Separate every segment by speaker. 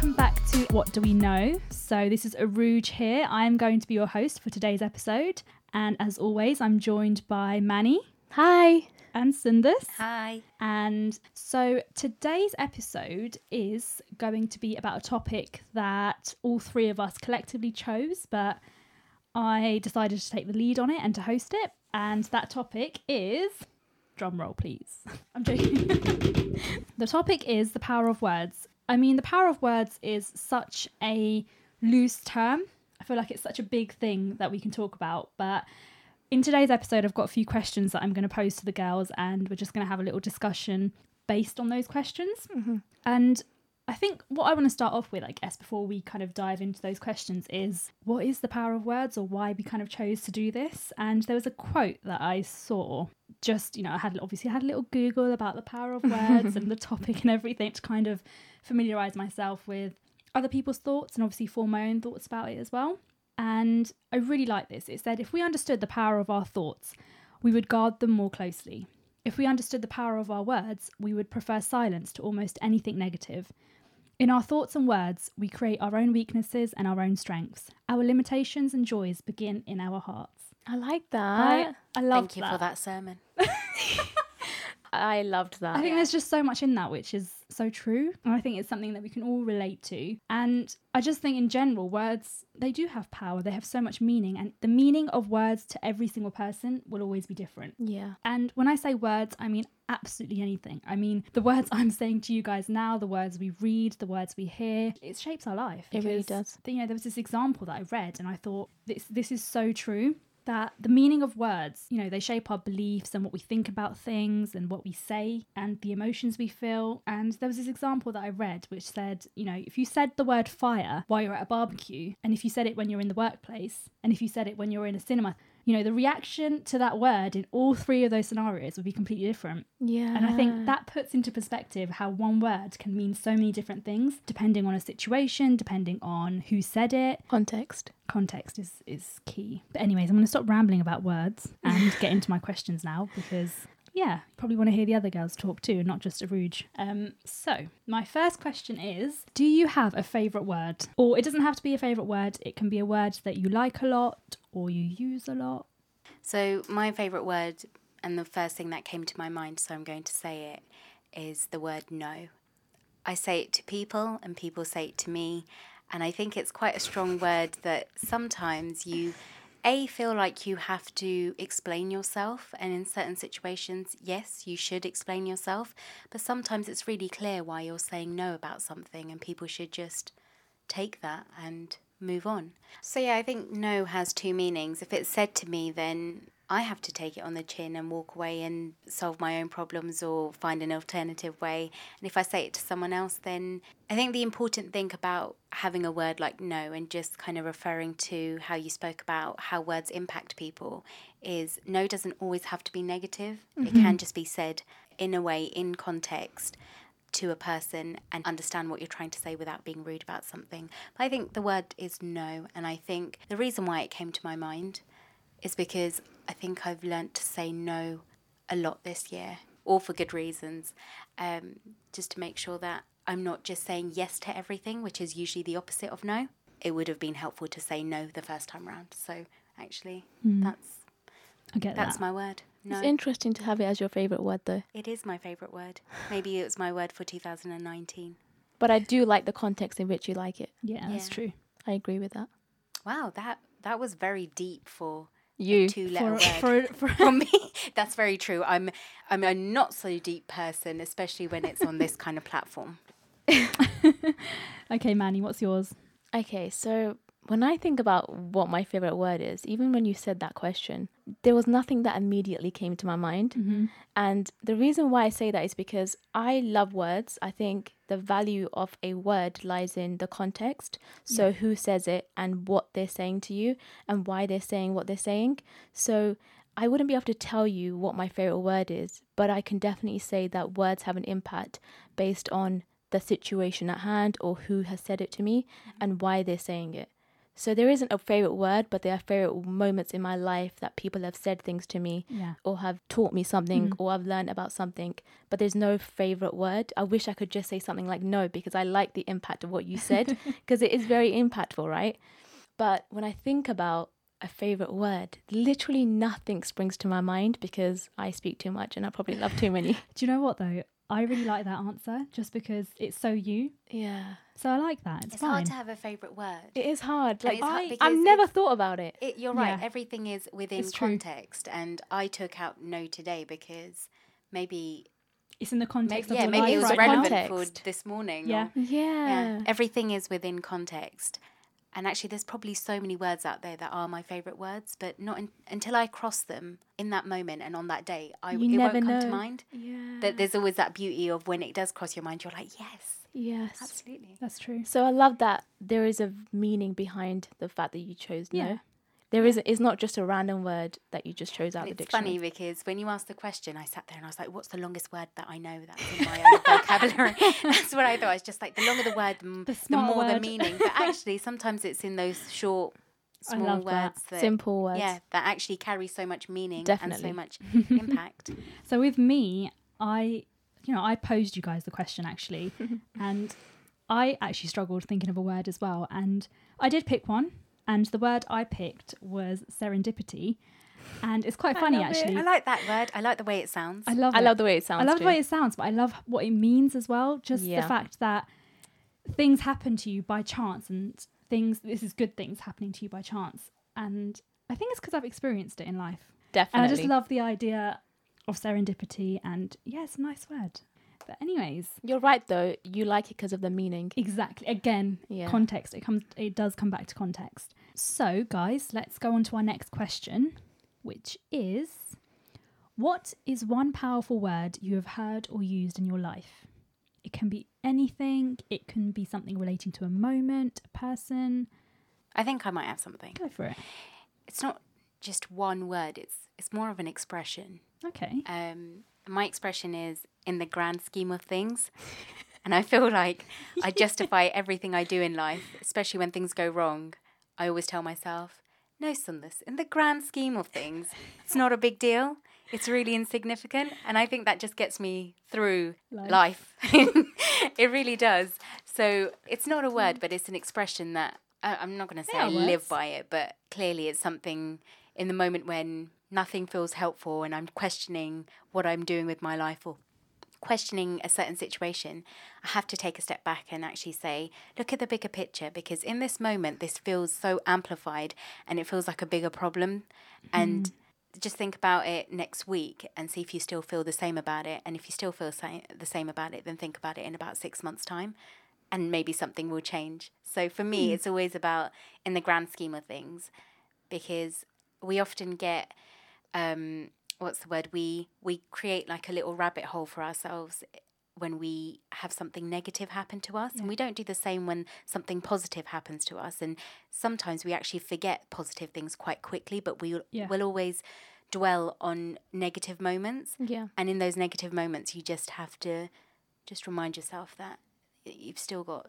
Speaker 1: welcome back to What Do We Know? So, this is Arooj here. I am going to be your host for today's episode. And as always, I'm joined by Mani
Speaker 2: Hi.
Speaker 1: and Sundus.
Speaker 3: Hi.
Speaker 1: And so today's episode is going to be about a topic that all three of us collectively chose, but I decided to take the lead on it and to host it. And that topic is drum roll, please. I'm joking. the topic is the power of words. I mean, the power of words is such a loose term. I feel like it's such a big thing that we can talk about, but in today's episode, I've got a few questions that I'm going to pose to the girls, and we're just going to have a little discussion based on those questions. Mm-hmm. And I think what I want to start off with, I guess, before we kind of dive into those questions, is what is the power of words or why we kind of chose to do this? And there was a quote that I saw. Just, you know, I had obviously I had a little Google about the power of words and the topic and everything to kind of familiarize myself with other people's thoughts and obviously form my own thoughts about it as well. And I really like this. It said if we understood the power of our thoughts, we would guard them more closely. If we understood the power of our words, we would prefer silence to almost anything negative. In our thoughts and words, we create our own weaknesses and our own strengths. Our limitations and joys begin in our hearts.
Speaker 2: I like that.
Speaker 1: I love
Speaker 3: Thank you for that sermon.
Speaker 2: I, loved that.
Speaker 1: I think there's just so much in that which is so true. And I think it's something that we can all relate to. And I just think in general, words, they do have power. They have so much meaning. And the meaning of words to every single person will always be different.
Speaker 2: yeah.
Speaker 1: And when I say words, I mean absolutely anything. I mean the words I'm saying to you guys now, the words we read, the words we hear, it shapes our life.
Speaker 2: It really does.
Speaker 1: You know, there was this example that I read and I thought this this is so true that the meaning of words, you know, they shape our beliefs and what we think about things and what we say and the emotions we feel. And there was this example that I read which said, you know, if you said the word fire while you're at a barbecue, and if you said it when you're in the workplace, and if you said it when you're in a cinema, you know, the reaction to that word in all three of those scenarios would be completely different.
Speaker 2: Yeah.
Speaker 1: And I think that puts into perspective how one word can mean so many different things depending on a situation, depending on who said it.
Speaker 2: context.
Speaker 1: Context is, is key. But, anyways, I'm going to stop rambling about words and get into my questions now because, yeah, probably want to hear the other girls talk too, not just Arooj. Um, so, my first question is Do you have a favourite word? Or it doesn't have to be a favourite word, it can be a word that you like a lot or you use a lot.
Speaker 3: So, my favourite word, and the first thing that came to my mind, so I'm going to say it, is the word no. I say it to people, and people say it to me. And I think it's quite a strong word that sometimes you, A, feel like you have to explain yourself. And in certain situations, yes, you should explain yourself. But sometimes it's really clear why you're saying no about something, and people should just take that and move on. So, yeah, I think no has two meanings. If it's said to me, then I have to take it on the chin and walk away and solve my own problems or find an alternative way. And if I say it to someone else, then I think the important thing about having a word like no and just kind of referring to how you spoke about how words impact people is no doesn't always have to be negative. It can mm-hmm. just be said in a way, in context to a person and understand what you're trying to say without being rude about something. But I think the word is no. And I think the reason why it came to my mind is because I think I've learnt to say no a lot this year, all for good reasons, um, just to make sure that I'm not just saying yes to everything, which is usually the opposite of no. It would have been helpful to say no the first time round. So actually, that's
Speaker 1: I get
Speaker 3: that's
Speaker 1: that.
Speaker 3: my word. No,
Speaker 2: It's interesting to have it as your favorite word, though.
Speaker 3: it is my favourite word. Maybe it was my word for 2019.
Speaker 2: But I do like the context in which you like it.
Speaker 1: yeah, that's true.
Speaker 2: I agree with that.
Speaker 3: Wow, that that was very deep for
Speaker 2: You.
Speaker 3: two letter
Speaker 1: For,
Speaker 3: word.
Speaker 1: for, for,
Speaker 3: for me, that's very true. I'm I'm a not so deep person, especially when it's on this kind of platform.
Speaker 1: okay, Mani, what's yours?
Speaker 2: Okay, so when I think about what my favorite word is, even when you said that question, there was nothing that immediately came to my mind. Mm-hmm. And the reason why I say that is because I love words. I think the value of a word lies in the context. So, who says it and what they're saying to you and why they're saying what they're saying. So, I wouldn't be able to tell you what my favorite word is, but I can definitely say that words have an impact based on the situation at hand or who has said it to me mm-hmm. and why they're saying it. So there isn't a favorite word, but there are favorite moments in my life that people have said things to me
Speaker 1: Yeah.
Speaker 2: or have taught me something
Speaker 1: Mm.
Speaker 2: or I've learned about something. But there's no favorite word. I wish I could just say something like no because I like the impact of what you said because it is very impactful, right? But when I think about a favorite word, literally nothing springs to my mind because I speak too much and I probably love too many.
Speaker 1: Do you know what though? I really like that answer just because it's so you.
Speaker 2: yeah.
Speaker 1: So I like that. It's,
Speaker 3: It's
Speaker 1: fine.
Speaker 3: hard to have a favourite word.
Speaker 2: It is hard. Like
Speaker 3: it's hard
Speaker 2: I, I've never
Speaker 3: it's-
Speaker 2: thought about it.
Speaker 3: It, you're right.
Speaker 1: Yeah.
Speaker 3: Everything is within
Speaker 1: It's true.
Speaker 3: context, and I took out no today because maybe,
Speaker 1: it's in the context
Speaker 3: maybe
Speaker 1: of
Speaker 3: yeah,
Speaker 1: your
Speaker 3: maybe
Speaker 1: life
Speaker 3: it was
Speaker 1: right
Speaker 3: relevant
Speaker 1: now.
Speaker 3: For this morning.
Speaker 1: Yeah.
Speaker 3: or-
Speaker 2: Yeah.
Speaker 3: yeah. Everything is within context, and actually, there's probably so many words out there that are my favorite words, but not in, until I cross them in that moment and on that day, I
Speaker 2: You
Speaker 3: it
Speaker 2: never
Speaker 3: won't come to mind.
Speaker 2: Yeah.
Speaker 3: But there's always that beauty of when it does cross your mind, you're like, yes,
Speaker 2: yes.
Speaker 3: absolutely.
Speaker 1: That's true.
Speaker 2: So I love that there is a meaning behind the fact that you chose no. There is it's not just a random word that you just chose out
Speaker 3: And
Speaker 2: the dictionary.
Speaker 3: it's funny because when you asked the question, I sat there and I was like, "What's the longest word that I know that's in my own vocabulary?" That's what I thought. It's just like the longer the word, the,
Speaker 1: The
Speaker 3: more the meaning. But actually, sometimes it's in those short,
Speaker 1: I
Speaker 3: small
Speaker 1: love that.
Speaker 3: words that,
Speaker 2: Simple words.
Speaker 3: yeah, that actually carry so much meaning
Speaker 2: Definitely.
Speaker 3: and so much impact.
Speaker 1: So with me, I, you know, I posed you guys the question actually, and I actually struggled thinking of a word as well, and I did pick one, and the word I picked was serendipity, and it's quite
Speaker 2: I
Speaker 1: funny
Speaker 2: it.
Speaker 1: actually.
Speaker 3: I like that word. I like the way it sounds.
Speaker 1: I love
Speaker 2: I
Speaker 1: it.
Speaker 2: love the way it sounds.
Speaker 1: I love
Speaker 2: too.
Speaker 1: the way it sounds, but I love what it means as well. Just
Speaker 2: Yeah.
Speaker 1: the fact that things happen to you by chance, and things this is good things happening to you by chance, and I think it's because I've experienced it in life.
Speaker 2: Definitely.
Speaker 1: And I just love the idea of serendipity, and yeah, it's a nice word. But anyways,
Speaker 2: You're right though. You like it because of the meaning.
Speaker 1: exactly. Again,
Speaker 2: Yeah.
Speaker 1: context. It comes. It does come back to context. So, guys, let's go on to our next question, which is, what is one powerful word you have heard or used in your life? It can be anything. It can be something relating to a moment, a person.
Speaker 3: I think I might have something.
Speaker 1: Go for it.
Speaker 3: It's not just one word. It's it's more of an expression.
Speaker 1: Okay.
Speaker 3: Um, my expression is in the grand scheme of things. And I feel like I justify everything I do in life, especially when things go wrong. I always tell myself, no, Sundus, in the grand scheme of things, it's not a big deal. It's really insignificant. And I think that just gets me through
Speaker 1: Life.
Speaker 3: life. it really does. So it's not a word, mm. but it's an expression that I, I'm not going to say
Speaker 1: They
Speaker 3: I
Speaker 1: are
Speaker 3: live by it, but clearly it's something in the moment when nothing feels helpful and I'm questioning what I'm doing with my life or questioning a certain situation, I have to take a step back and actually say, look at the bigger picture because in this moment, this feels so amplified and it feels like a bigger problem. And just think about it next week and see if you still feel the same about it. And if you still feel sa- the same about it, then think about it in about six months' time and maybe something will change. So for me, it's always about in the grand scheme of things because we often get um, what's the word? We we create like a little rabbit hole for ourselves when we have something negative happen to us. And we don't do the same when something positive happens to us. And sometimes we actually forget positive things quite quickly but we
Speaker 1: Yeah.
Speaker 3: will always dwell on negative moments.
Speaker 2: Yeah.
Speaker 3: and in those negative moments you just have to just remind yourself that you've still got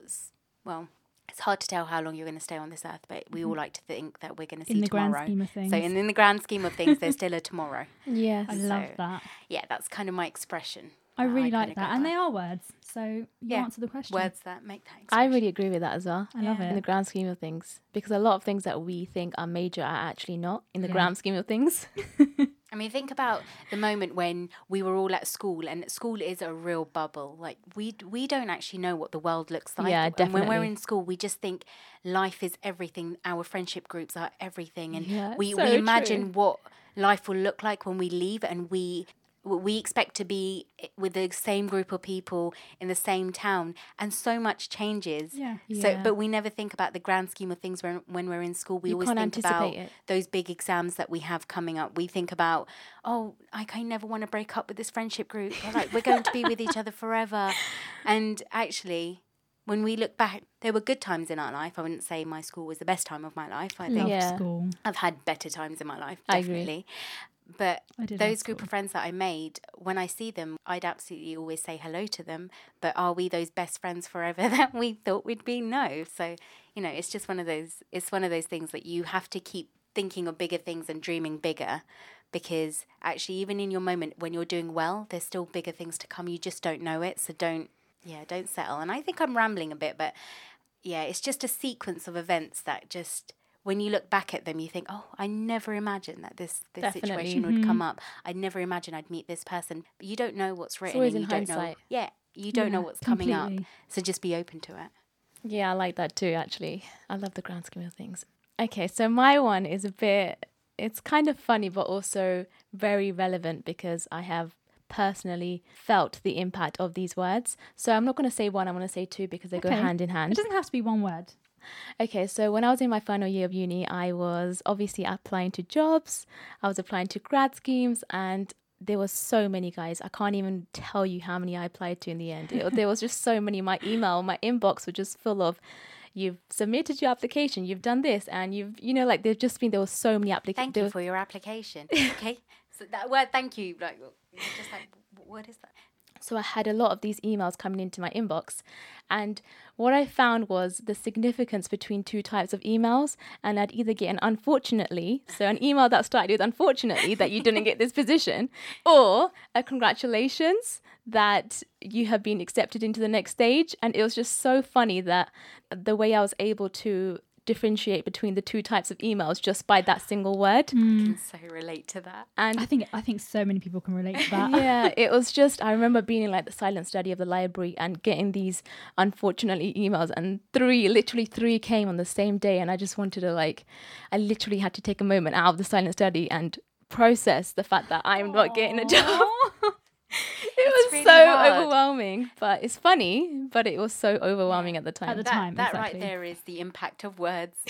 Speaker 3: well it's hard to tell how long you're going to stay on this earth but we all like to think that we're going to see
Speaker 1: Mm-hmm. In the
Speaker 3: tomorrow
Speaker 1: grand scheme of things.
Speaker 3: so in, in the grand scheme of things there's still a tomorrow
Speaker 2: Yes.
Speaker 1: I love
Speaker 3: So-
Speaker 1: that.
Speaker 3: yeah that's kind of my expression
Speaker 1: I really
Speaker 3: kinda
Speaker 1: like that. And
Speaker 3: by.
Speaker 1: they are words. So you
Speaker 3: Yeah.
Speaker 1: answer the question.
Speaker 3: words that make that
Speaker 2: I really agree with that as well.
Speaker 1: I love
Speaker 3: Yeah.
Speaker 2: In the grand scheme of things, because a lot of things that we think are major are actually not in the
Speaker 1: Yeah.
Speaker 2: grand scheme of things.
Speaker 3: I mean, think about the moment when we were all at school, and school is a real bubble. Like we we don't actually know what the world looks like.
Speaker 2: Yeah,
Speaker 3: And when we're in school, we just think life is everything. Our friendship groups are everything, and
Speaker 2: Yeah,
Speaker 3: we
Speaker 2: so
Speaker 3: we
Speaker 2: true.
Speaker 3: imagine what life will look like when we leave, and we we expect to be eh, with the same group of people in the same town, and so much changes.
Speaker 1: Yeah.
Speaker 3: So,
Speaker 2: Yeah.
Speaker 3: but we never think about the grand scheme of things when when we're in school. We
Speaker 2: You
Speaker 3: always think about
Speaker 2: it.
Speaker 3: those big exams that we have coming up. We think about, oh, like I never want to break up with this friendship group. Or, like we're going to be with each other forever. And actually, when we look back, there were good times in our life. I wouldn't say my school was the best time of my life. I think
Speaker 1: Love
Speaker 2: Yeah.
Speaker 1: school.
Speaker 3: I've had better times in my life,
Speaker 2: I agree.
Speaker 3: definitely. But those group of friends that I made, when I see them, I'd absolutely always say hello to them. But are we those best friends forever that we thought we'd be? No. So, you know, it's just one of those it's one of those things that you have to keep thinking of bigger things and dreaming bigger because actually even in your moment when you're doing well, there's still bigger things to come. You just don't know it. So don't yeah, don't settle. And I think I'm rambling a bit, but yeah, it's just a sequence of events that just when you look back at them, you think, "Oh, I never imagined that this this
Speaker 2: Definitely.
Speaker 3: situation would come mm-hmm. up. I never imagined I'd meet this person." But you don't know what's written. and
Speaker 2: in
Speaker 3: you don't know. Yeah, you don't know
Speaker 1: Yeah,
Speaker 3: what's coming up. So just be open to it.
Speaker 2: Yeah, I like that too, actually. I love the grand scheme of things. Okay, so my one is a bit, it's kind of funny, but also very relevant because I have personally felt the impact of these words. So I'm not going to say one, I'm going to say two because they go hand in hand.
Speaker 1: It doesn't have to be one word.
Speaker 2: Okay, so when I was in my final year of uni, I was obviously applying to jobs, I was applying to grad schemes, and there were so many guys. I can't even tell you how many I applied to in the end. It- there was just so many. My email, my inbox was just full of, you've submitted your application, you've done this, and you've, you know, like there've just been there were so many applications.
Speaker 3: Thank you for your application. okay, so that word "thank you," like just like, what is that?
Speaker 2: So I had a lot of these emails coming into my inbox. And what I found was the significance between two types of emails. And I'd either get an unfortunately, so an email that started with unfortunately that you didn't get this position, or a congratulations that you have been accepted into the next stage. And it was just so funny that the way I was able to differentiate between the two types of emails just by that single word. Mm.
Speaker 3: I can so relate to that.
Speaker 2: And
Speaker 1: I think I think so many people can relate to that.
Speaker 2: yeah, it was just I remember being in like the silent study of the library and getting these unfortunately emails and three literally three came on the same day and I just wanted to like I literally had to take a moment out of the silent study and process the fact that I'm not getting a job. it was
Speaker 3: really
Speaker 2: so
Speaker 3: hard.
Speaker 2: overwhelming, but it's funny, but it was so overwhelming at the time.
Speaker 1: At the
Speaker 3: That,
Speaker 1: time,
Speaker 3: that
Speaker 1: exactly.
Speaker 3: right there is the impact of words.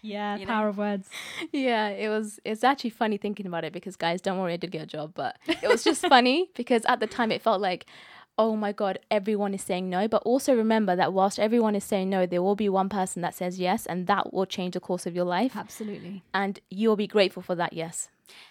Speaker 1: Yeah,
Speaker 3: You know?
Speaker 1: power of words.
Speaker 2: Yeah, it was. It's actually funny thinking about it because, guys, don't worry, I did get a job, but it was just funny because at the time it felt like, oh my god, everyone is saying no. But also remember that whilst everyone is saying no, there will be one person that says yes, and that will change the course of your life,
Speaker 1: Absolutely.
Speaker 2: and you'll be grateful for that yes.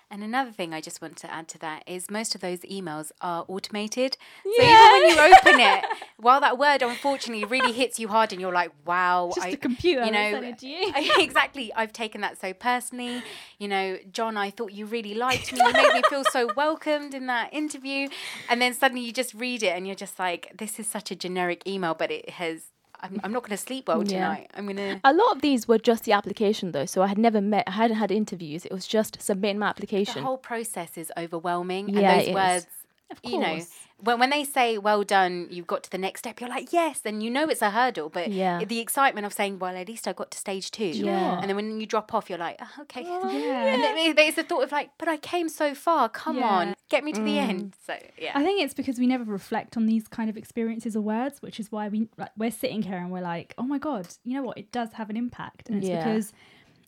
Speaker 3: And another thing I just want to add to that is most of those emails are automated. So
Speaker 2: Yeah.
Speaker 3: even when you open it, while that word unfortunately really hits you hard and you're like, wow,
Speaker 1: Just
Speaker 3: I,
Speaker 1: a computer
Speaker 3: you know,
Speaker 1: you.
Speaker 3: exactly. I've taken that so personally. You know, John, I thought you really liked me. You made me feel so welcomed in that interview. And then suddenly you just read it and you're just like, this is such a generic email, but it has, I'm, I'm not going to sleep well
Speaker 2: Yeah.
Speaker 3: tonight. I'm going to.
Speaker 2: A lot of these were just the application though, so I had never met, I hadn't had interviews. It was just submitting my application.
Speaker 3: The whole process is overwhelming.
Speaker 2: Yeah,
Speaker 3: and
Speaker 2: it
Speaker 3: those
Speaker 2: is.
Speaker 1: Of
Speaker 3: you know, when, when they say, well done, you've got to the next step, you're like, yes. And you know it's a hurdle, but
Speaker 2: Yeah.
Speaker 3: the excitement of saying, well, at least I got to stage two.
Speaker 2: Yeah.
Speaker 3: And then when you drop off, you're like, oh, okay.
Speaker 1: yeah.
Speaker 3: And then it's the thought of like, but I came so far. Come
Speaker 1: Yeah.
Speaker 3: on, get me to the
Speaker 2: Mm.
Speaker 3: end. So yeah,
Speaker 1: I think it's because we never reflect on these kind of experiences or words, which is why we like, we're sitting here and we're like, oh my god, you know what? It does have an impact, and it's because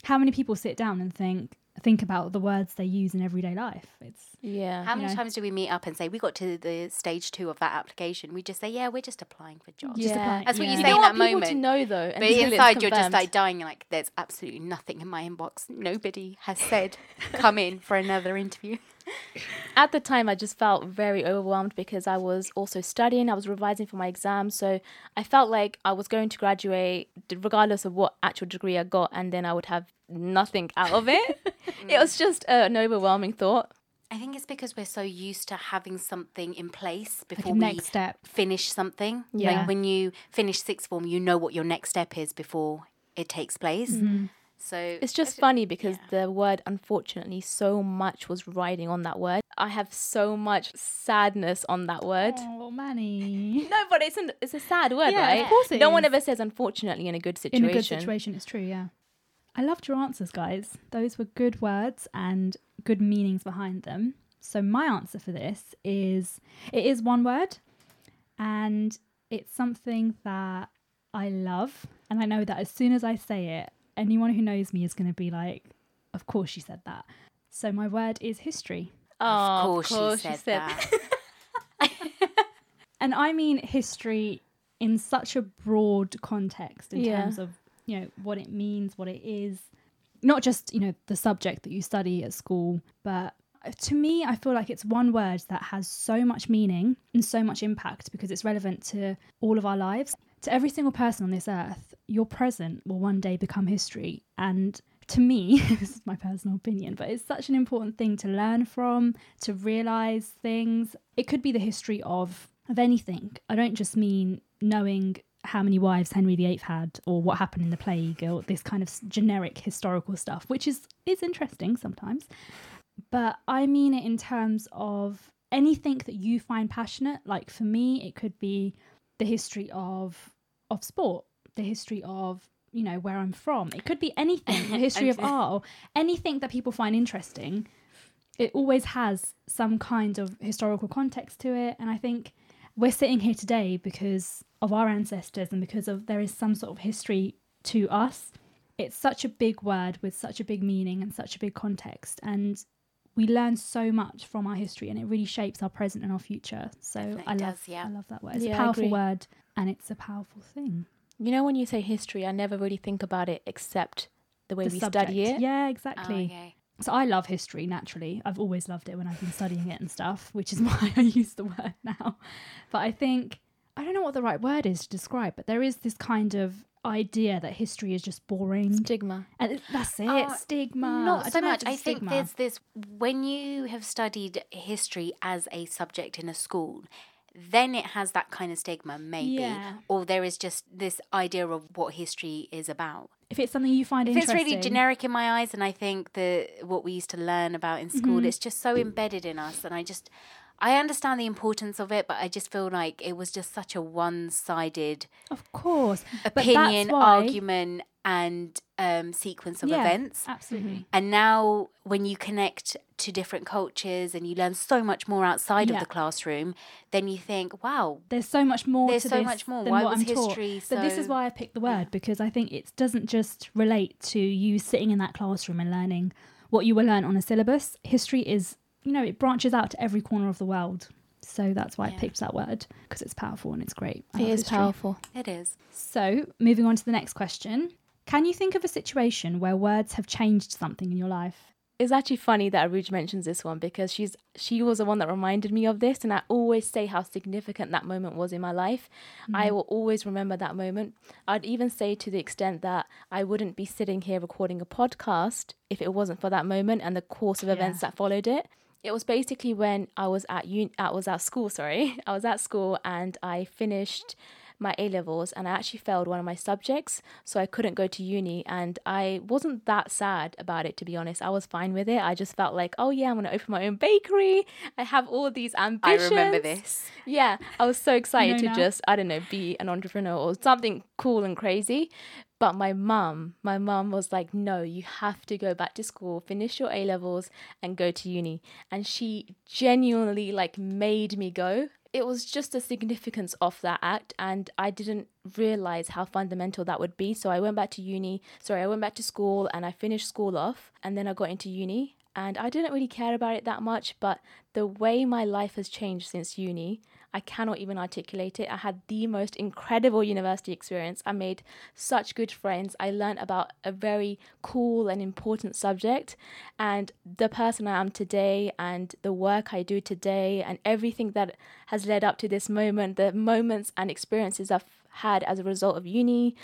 Speaker 1: how many people sit down and think think about the words they use in everyday life? It's
Speaker 2: yeah.
Speaker 3: how many
Speaker 1: know.
Speaker 3: times do we meet up and say we got to the stage two of that application? We just say, yeah, we're just applying for jobs.
Speaker 1: Just
Speaker 2: Yeah.
Speaker 1: apply-
Speaker 3: That's what you
Speaker 1: yeah.
Speaker 3: say
Speaker 2: don't
Speaker 3: in that
Speaker 2: people
Speaker 3: moment.
Speaker 2: to know though.
Speaker 3: But inside, you're just like dying. Like, there's absolutely nothing in my inbox. Nobody has said, come in for another interview.
Speaker 2: at the time I just felt very overwhelmed because I was also studying, I was revising for my exams, so I felt like I was going to graduate regardless of what actual degree I got and then I would have nothing out of it. it was just uh, an overwhelming thought.
Speaker 3: I think it's because we're so used to having something in place
Speaker 1: like
Speaker 3: before
Speaker 1: a
Speaker 3: we
Speaker 1: step.
Speaker 3: finish something.
Speaker 1: Yeah.
Speaker 3: Like when you finish sixth form, you know what your next step is before it takes place.
Speaker 1: Mm-hmm.
Speaker 3: So
Speaker 2: It's just funny because the word unfortunately so much was riding on that word. I have so much sadness on that word.
Speaker 1: Oh, Mani.
Speaker 2: No, but it's an, it's a sad word,
Speaker 1: Yeah,
Speaker 2: right?
Speaker 1: of course it
Speaker 2: no one ever says unfortunately in a good situation.
Speaker 1: In
Speaker 2: situation.
Speaker 1: a good situation, it's true. Yeah, I loved your answers, guys. Those were good words and good meanings behind them. So my answer for this is it is one word, and it's something that I love, and I know that as soon as I say it, anyone who knows me is going to be like, "Of course she said that." So my word is history.
Speaker 2: Oh,
Speaker 3: of course, she said, that.
Speaker 1: and I mean history in such a broad context in
Speaker 2: Yeah.
Speaker 1: terms of you know what it means, what it is, not just you know the subject that you study at school, but uh, to me, I feel like it's one word that has so much meaning and so much impact because it's relevant to all of our lives. To every single person on this earth, your present will one day become history. And to me, this is my personal opinion, but it's such an important thing to learn from, to realize things. It could be the history of of anything. I don't just mean knowing how many wives Henry VIII had or what happened in the plague or this kind of generic historical stuff, which is is interesting sometimes. But I mean it in terms of anything that you find passionate. Like for me, it could be the history of of sport, the history of you know where I'm from. It could be anything, the history of art, or anything that people find interesting. It always has some kind of historical context to it, and I think we're sitting here today because of our ancestors and because of there is some sort of history to us. It's such a big word with such a big meaning and such a big context, and we learn so much from our history, and it really shapes our present and our future. So
Speaker 3: Definitely
Speaker 1: I love,
Speaker 3: does, yeah.
Speaker 1: I love that word. It's
Speaker 2: Yeah,
Speaker 1: a
Speaker 2: I
Speaker 1: powerful word, and it's a powerful thing.
Speaker 2: You know, when you say history, I never really think about it except the way
Speaker 1: The
Speaker 2: we
Speaker 1: subject.
Speaker 2: study it.
Speaker 1: Yeah,
Speaker 3: Oh,
Speaker 1: exactly.
Speaker 3: okay.
Speaker 1: So I love history naturally. I've always loved it when I've been studying it and stuff, which is why I use the word now. But I think I don't know what the right word is to describe, but there is this kind of idea that history is just boring.
Speaker 2: Stigma.
Speaker 1: and that's it,
Speaker 3: Oh,
Speaker 1: stigma.
Speaker 3: Not so
Speaker 1: don't know if
Speaker 3: much. I think
Speaker 1: stigma.
Speaker 3: there's this when you have studied history as a subject in a school, then it has that kind of stigma, maybe.
Speaker 1: Yeah.
Speaker 3: Or there is just this idea of what history is about.
Speaker 1: if it's something you find
Speaker 3: If it's really generic in my eyes, and I think that what we used to learn about in school,
Speaker 1: Mm-hmm.
Speaker 3: it's just so embedded in us, and I just. I understand the importance of it, but I just feel like it was just such a one-sided
Speaker 1: of course,
Speaker 3: opinion, argument, and um, sequence of
Speaker 1: Yeah,
Speaker 3: events.
Speaker 1: Absolutely.
Speaker 3: And now, when you connect to different cultures and you learn so much more outside
Speaker 1: Yeah.
Speaker 3: of the classroom, then you think, wow,
Speaker 1: There's so much more.
Speaker 3: There's
Speaker 1: to
Speaker 3: so
Speaker 1: this
Speaker 3: much more.
Speaker 1: Than
Speaker 3: Why
Speaker 1: what
Speaker 3: was
Speaker 1: I'm taught.
Speaker 3: history
Speaker 1: But this is why I picked the word because I think it doesn't just relate to you sitting in that classroom and learning what you will learn on a syllabus. History is, you know, it branches out to every corner of the world. So that's why I picked that word because it's powerful and it's great. I
Speaker 2: It
Speaker 1: love
Speaker 2: is
Speaker 1: history.
Speaker 2: powerful.
Speaker 3: it is.
Speaker 1: So moving on to the next question. Can you think of a situation where words have changed something in your life?
Speaker 2: It's actually funny that Arooj mentions this one because she's she was the one that reminded me of this, and I always say how significant that moment was in my life. I mm-hmm. will always remember that moment. I'd even say to the extent that I wouldn't be sitting here recording a podcast if it wasn't for that moment and the course of events
Speaker 1: Yeah.
Speaker 2: that followed it. It was basically when I was at un- I was at school. Sorry, I was at school and I finished my A levels and I actually failed one of my subjects, so I couldn't go to uni. And I wasn't that sad about it, to be honest. I was fine with it. I just felt like, oh yeah, I'm gonna open my own bakery. I have all these ambitions.
Speaker 3: I remember this.
Speaker 2: Yeah, I was so excited
Speaker 1: know
Speaker 2: to
Speaker 1: now?
Speaker 2: just, I don't know, be an entrepreneur or something cool and crazy. But my mum, my mum was like, no, you have to go back to school, finish your A levels, and go to uni. And she genuinely like made me go. It was just the significance of that act, and I didn't realize how fundamental that would be. So I went back to uni. Sorry, I went back to school and I finished school off, and then I got into uni. And I didn't really care about it that much, but the way my life has changed since uni, I cannot even articulate it. I had the most incredible university experience. I made such good friends. I learned about a very cool and important subject. And the person I am today, and the work I do today, and everything that has led up to this moment, the moments and experiences I've had as a result of uni,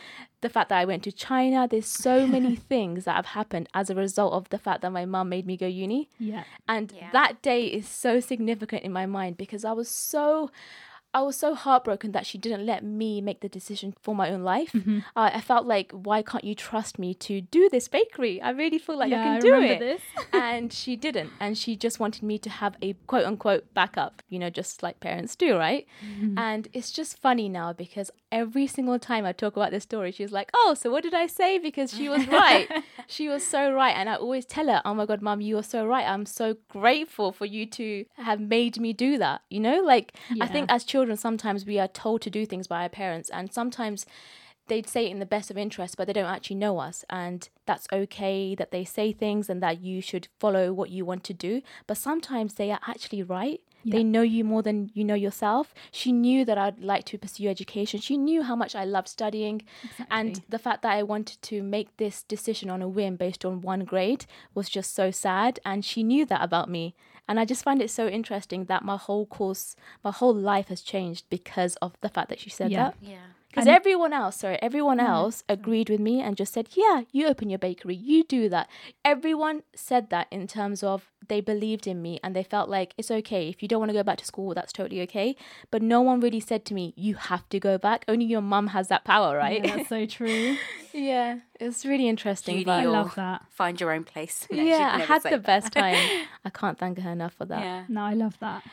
Speaker 2: the fact that I went to China, there's so many things that have happened as a result of the fact that my mum made me go uni.
Speaker 1: Yeah.
Speaker 2: And
Speaker 3: Yeah.
Speaker 2: that day is so significant in my mind because I was so I was so heartbroken that she didn't let me make the decision for my own life.
Speaker 1: Mm-hmm.
Speaker 2: Uh, I felt like, why can't you trust me to do this bakery? I really feel like
Speaker 1: yeah,
Speaker 2: I can do
Speaker 1: remember
Speaker 2: it.
Speaker 1: this.
Speaker 2: and she didn't. And she just wanted me to have a quote unquote backup, you know, just like parents do, right?
Speaker 1: Mm-hmm.
Speaker 2: And it's just funny now because every single time I talk about this story, she's like, oh, so what did I say? Because she was right. she was so right. And I always tell her, oh my God, mum, you are so right. I'm so grateful for you to have made me do that. You know, like I think as children, sometimes we are told to do things by our parents. And sometimes they'd say it in the best of interest, but they don't actually know us. And that's okay that they say things and that you should follow what you want to do. But sometimes they are actually right.
Speaker 1: Yeah.
Speaker 2: They know you more than you know yourself. She knew that I'd like to pursue education. She knew how much I loved studying. And the fact that I wanted to make this decision on a whim based on one grade was just so sad. And she knew that about me. And I just find it so interesting that my whole course, my whole life has changed because of the fact that she said
Speaker 1: Yeah.
Speaker 2: that.
Speaker 3: Yeah.
Speaker 2: Because everyone else, sorry, everyone mm-hmm. else agreed with me and just said, yeah, you open your bakery, you do that. Everyone said that in terms of they believed in me and they felt like it's okay. If you don't want to go back to school, that's totally okay. But no one really said to me, you have to go back. Only your mum has that power, right?
Speaker 1: Yeah, that's so true.
Speaker 2: Yeah, it's really interesting.
Speaker 3: Judy,
Speaker 2: but-
Speaker 1: I love that.
Speaker 3: Find your own place. No,
Speaker 2: yeah, I had the
Speaker 3: that.
Speaker 2: best time. I can't thank her enough for that.
Speaker 3: Yeah.
Speaker 1: No, I love that.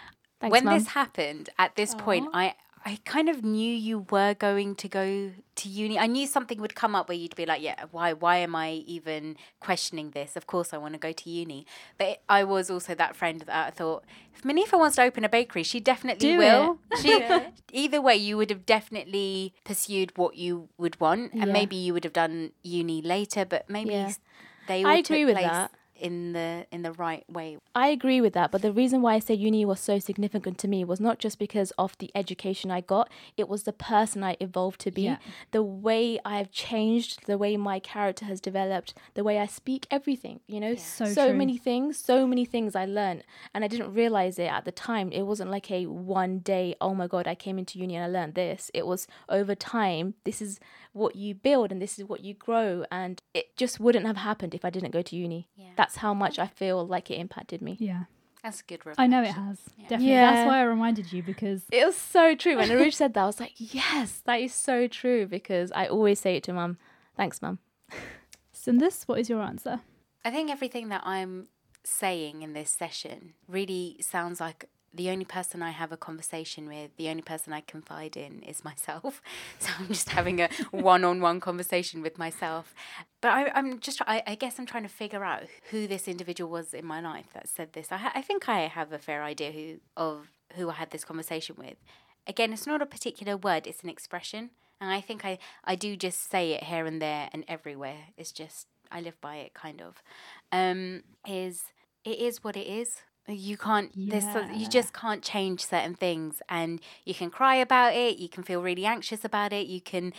Speaker 2: Thanks,
Speaker 3: when
Speaker 2: Mum.
Speaker 3: this happened, at this point, I I kind of knew you were going to go to uni. I knew something would come up where you'd be like, "Yeah, why? Why am I even questioning this? Of course, I want to go to uni." But I was also that friend that I thought, if Manifa wants to open a bakery, she definitely
Speaker 1: Do
Speaker 3: will. She either way, you would have definitely pursued what you would want, and
Speaker 2: Yeah.
Speaker 3: maybe you would have done uni later. But maybe
Speaker 2: Yeah.
Speaker 3: they all
Speaker 2: I agree with that.
Speaker 3: In the in the right way.
Speaker 2: I agree with that, but the reason why I say uni was so significant to me was not just because of the education I got, it was the person I evolved to be.
Speaker 1: Yeah.
Speaker 2: The way I've changed, the way my character has developed, the way I speak, everything, you know,
Speaker 1: So
Speaker 2: so, many things, so many things I learned. And I didn't realize it at the time. It wasn't like a one day, oh my God, I came into uni and I learned this. It was over time, this is what you build and this is what you grow. And it just wouldn't have happened if I didn't go to uni.
Speaker 3: Yeah.
Speaker 2: That's how much I feel like it impacted me.
Speaker 1: Yeah.
Speaker 3: That's a good. reflection.
Speaker 1: I know it
Speaker 3: reflection.
Speaker 1: has. Definitely.
Speaker 2: Yeah.
Speaker 1: That's why I reminded you because
Speaker 2: It was so true. When Arooj said that, I was like, yes, that is so true because I always say it to mum. Thanks, mum.
Speaker 1: Sundus, what is your answer?
Speaker 3: I think everything that I'm saying in this session really sounds like the only person I have a conversation with, the only person I confide in is myself. So I'm just having a one on one conversation with myself. But I, I'm just, I, I guess I'm trying to figure out who this individual was in my life that said this. I, ha- I think I have a fair idea who of who I had this conversation with. Again, it's not a particular word, it's an expression. And I think I, I do just say it here and there and everywhere. It's just, I live by it kind of. Um, is it is what it is. You can't,
Speaker 1: Yeah.
Speaker 3: you just can't change certain things. And you can cry about it, you can feel really anxious about it, you can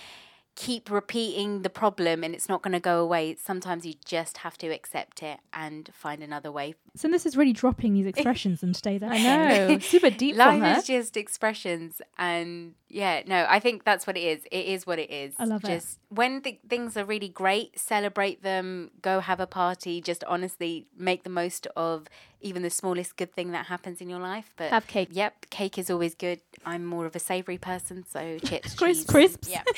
Speaker 3: keep repeating the problem and it's not going to go away. Sometimes you just have to accept it and find another way.
Speaker 1: So this is really dropping these expressions in today's
Speaker 2: I
Speaker 1: episode.
Speaker 2: know. Super deep from
Speaker 3: Life
Speaker 2: her.
Speaker 3: is just expressions, and yeah, no, I think that's what it is. It is what it is.
Speaker 1: I love it.
Speaker 3: just when th- things are really great, celebrate them. Go have a party. Just honestly make the most of even the smallest good thing that happens in your life. But
Speaker 2: Have cake.
Speaker 3: Yep, cake is always good. I'm more of a savoury person, so chips, crisps,
Speaker 1: crisps.
Speaker 3: Yeah.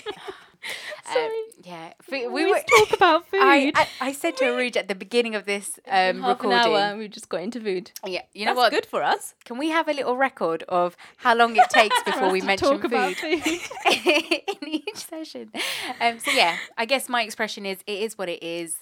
Speaker 2: Sorry.
Speaker 3: yeah. We,
Speaker 1: We
Speaker 3: we were.
Speaker 1: talk about food.
Speaker 3: I, I, I said to Arooj at the beginning of this um,
Speaker 2: Half
Speaker 3: recording.
Speaker 2: an hour and we just got into food.
Speaker 3: Yeah, you know
Speaker 2: That's
Speaker 3: what?
Speaker 2: good for us.
Speaker 3: Can we have a little record of how long it takes before we mention
Speaker 1: talk
Speaker 3: food
Speaker 1: about food.
Speaker 3: in each session? Um, so yeah, I guess my expression is it is what it is.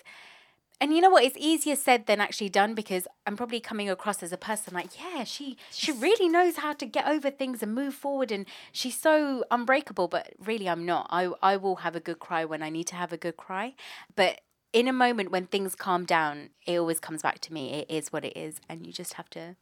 Speaker 3: And you know what? It's easier said than actually done because I'm probably coming across as a person like, yeah, she she really knows how to get over things and move forward, and she's so unbreakable. But really, I'm not. I I will have a good cry when I need to have a good cry, but in a moment when things calm down, it always comes back to me. It is what it is, and you just have to.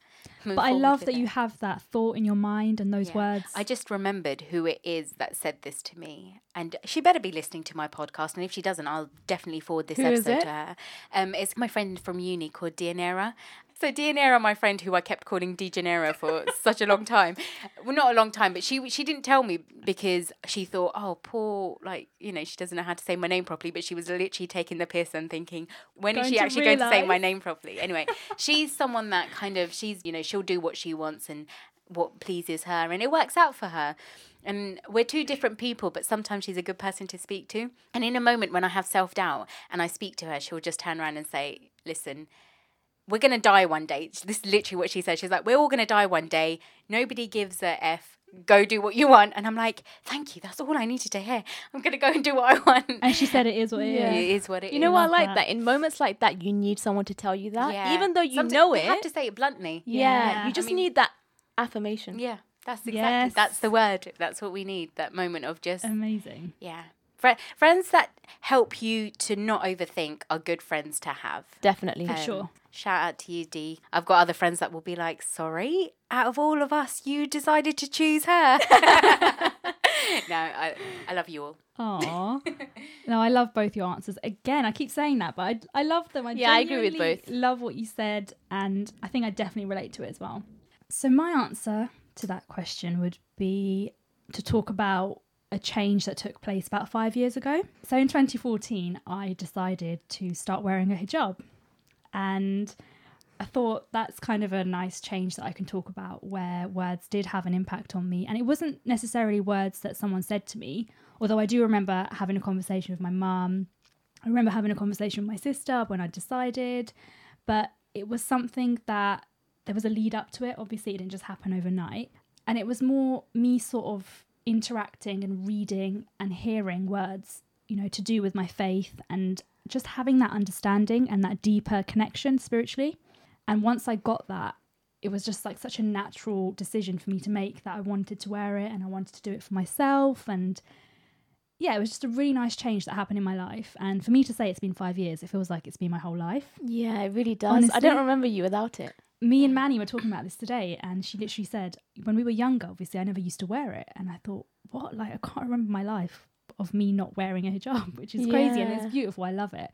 Speaker 3: Move
Speaker 1: But I love that
Speaker 3: it.
Speaker 1: you have that thought in your mind and those
Speaker 3: Yeah.
Speaker 1: words.
Speaker 3: I just remembered who it is that said this to me. And she better be listening to my podcast. And if she doesn't, I'll definitely forward this
Speaker 2: Who is
Speaker 3: episode to her. Um, it's my friend from uni called Dianera. So Dianera, my friend who I kept calling Janeiro for such a long time. Well, not a long time, but she she didn't tell me because she thought, oh, poor, like, you know, she doesn't know how to say my name properly. But she was literally taking the piss and thinking, when is
Speaker 1: Going
Speaker 3: she
Speaker 1: to
Speaker 3: actually going to say my name properly? Anyway, she's someone that kind of, she's, you know, she'll do what she wants and what pleases her and it works out for her. And we're two different people, but sometimes she's a good person to speak to. And in a moment when I have self doubt and I speak to her, she'll just turn around and say, Listen, we're going to die one day. This is literally what she said. She's like, We're all going to die one day. Nobody gives a F. Go do what you want. And I'm like, Thank you. That's all I needed to hear. I'm going to go and do what I want.
Speaker 1: and she said it is what it is.
Speaker 2: Yeah.
Speaker 3: It is what it is.
Speaker 2: You know what I like
Speaker 1: that.
Speaker 2: that. In moments like that, you need someone to tell you that.
Speaker 3: Yeah.
Speaker 2: Even though you
Speaker 3: Sometimes
Speaker 2: know it.
Speaker 3: have to say it bluntly.
Speaker 2: yeah,
Speaker 1: Yeah.
Speaker 2: You just
Speaker 3: I mean-
Speaker 2: need that affirmation.
Speaker 3: Yeah, that's exactly
Speaker 1: Yes.
Speaker 3: that's the word. That's what we need. That moment of just
Speaker 1: Amazing.
Speaker 3: yeah, Fri friends that help you to not overthink are good friends to have.
Speaker 2: Definitely.
Speaker 1: Um, For sure.
Speaker 3: Shout out to you, Dee. I've got other friends that will be like, sorry, out of all of us, you decided to choose her. no, I, I love you all.
Speaker 1: Aww. no, I love both your answers. Again, I keep saying that, but I, I love them. I
Speaker 2: Yeah, I agree with both.
Speaker 1: Love what you said, and I think I definitely relate to it as well. So my answer to that question would be to talk about a change that took place about five years ago. So in 2014, I decided to start wearing a hijab, and I thought that's kind of a nice change that I can talk about where words did have an impact on me. And it wasn't necessarily words that someone said to me, although I do remember having a conversation with my mum. I remember having a conversation with my sister when I decided, but it was something that there was a lead up to it. Obviously, it didn't just happen overnight. And it was more me sort of interacting and reading and hearing words, you know, to do with my faith and just having that understanding and that deeper connection spiritually. And once I got that, it was just like such a natural decision for me to make that I wanted to wear it and I wanted to do it for myself. And yeah, it was just a really nice change that happened in my life. And for me to say it's been five years, it feels like it's been my whole life.
Speaker 2: Yeah, it really does. I don't remember you without it.
Speaker 1: Me and Mani were talking about this today, and she literally said, when we were younger, obviously, I never used to wear it. And I thought, what? Like, I can't remember my life of me not wearing a hijab, which is crazy and it's beautiful. I love it.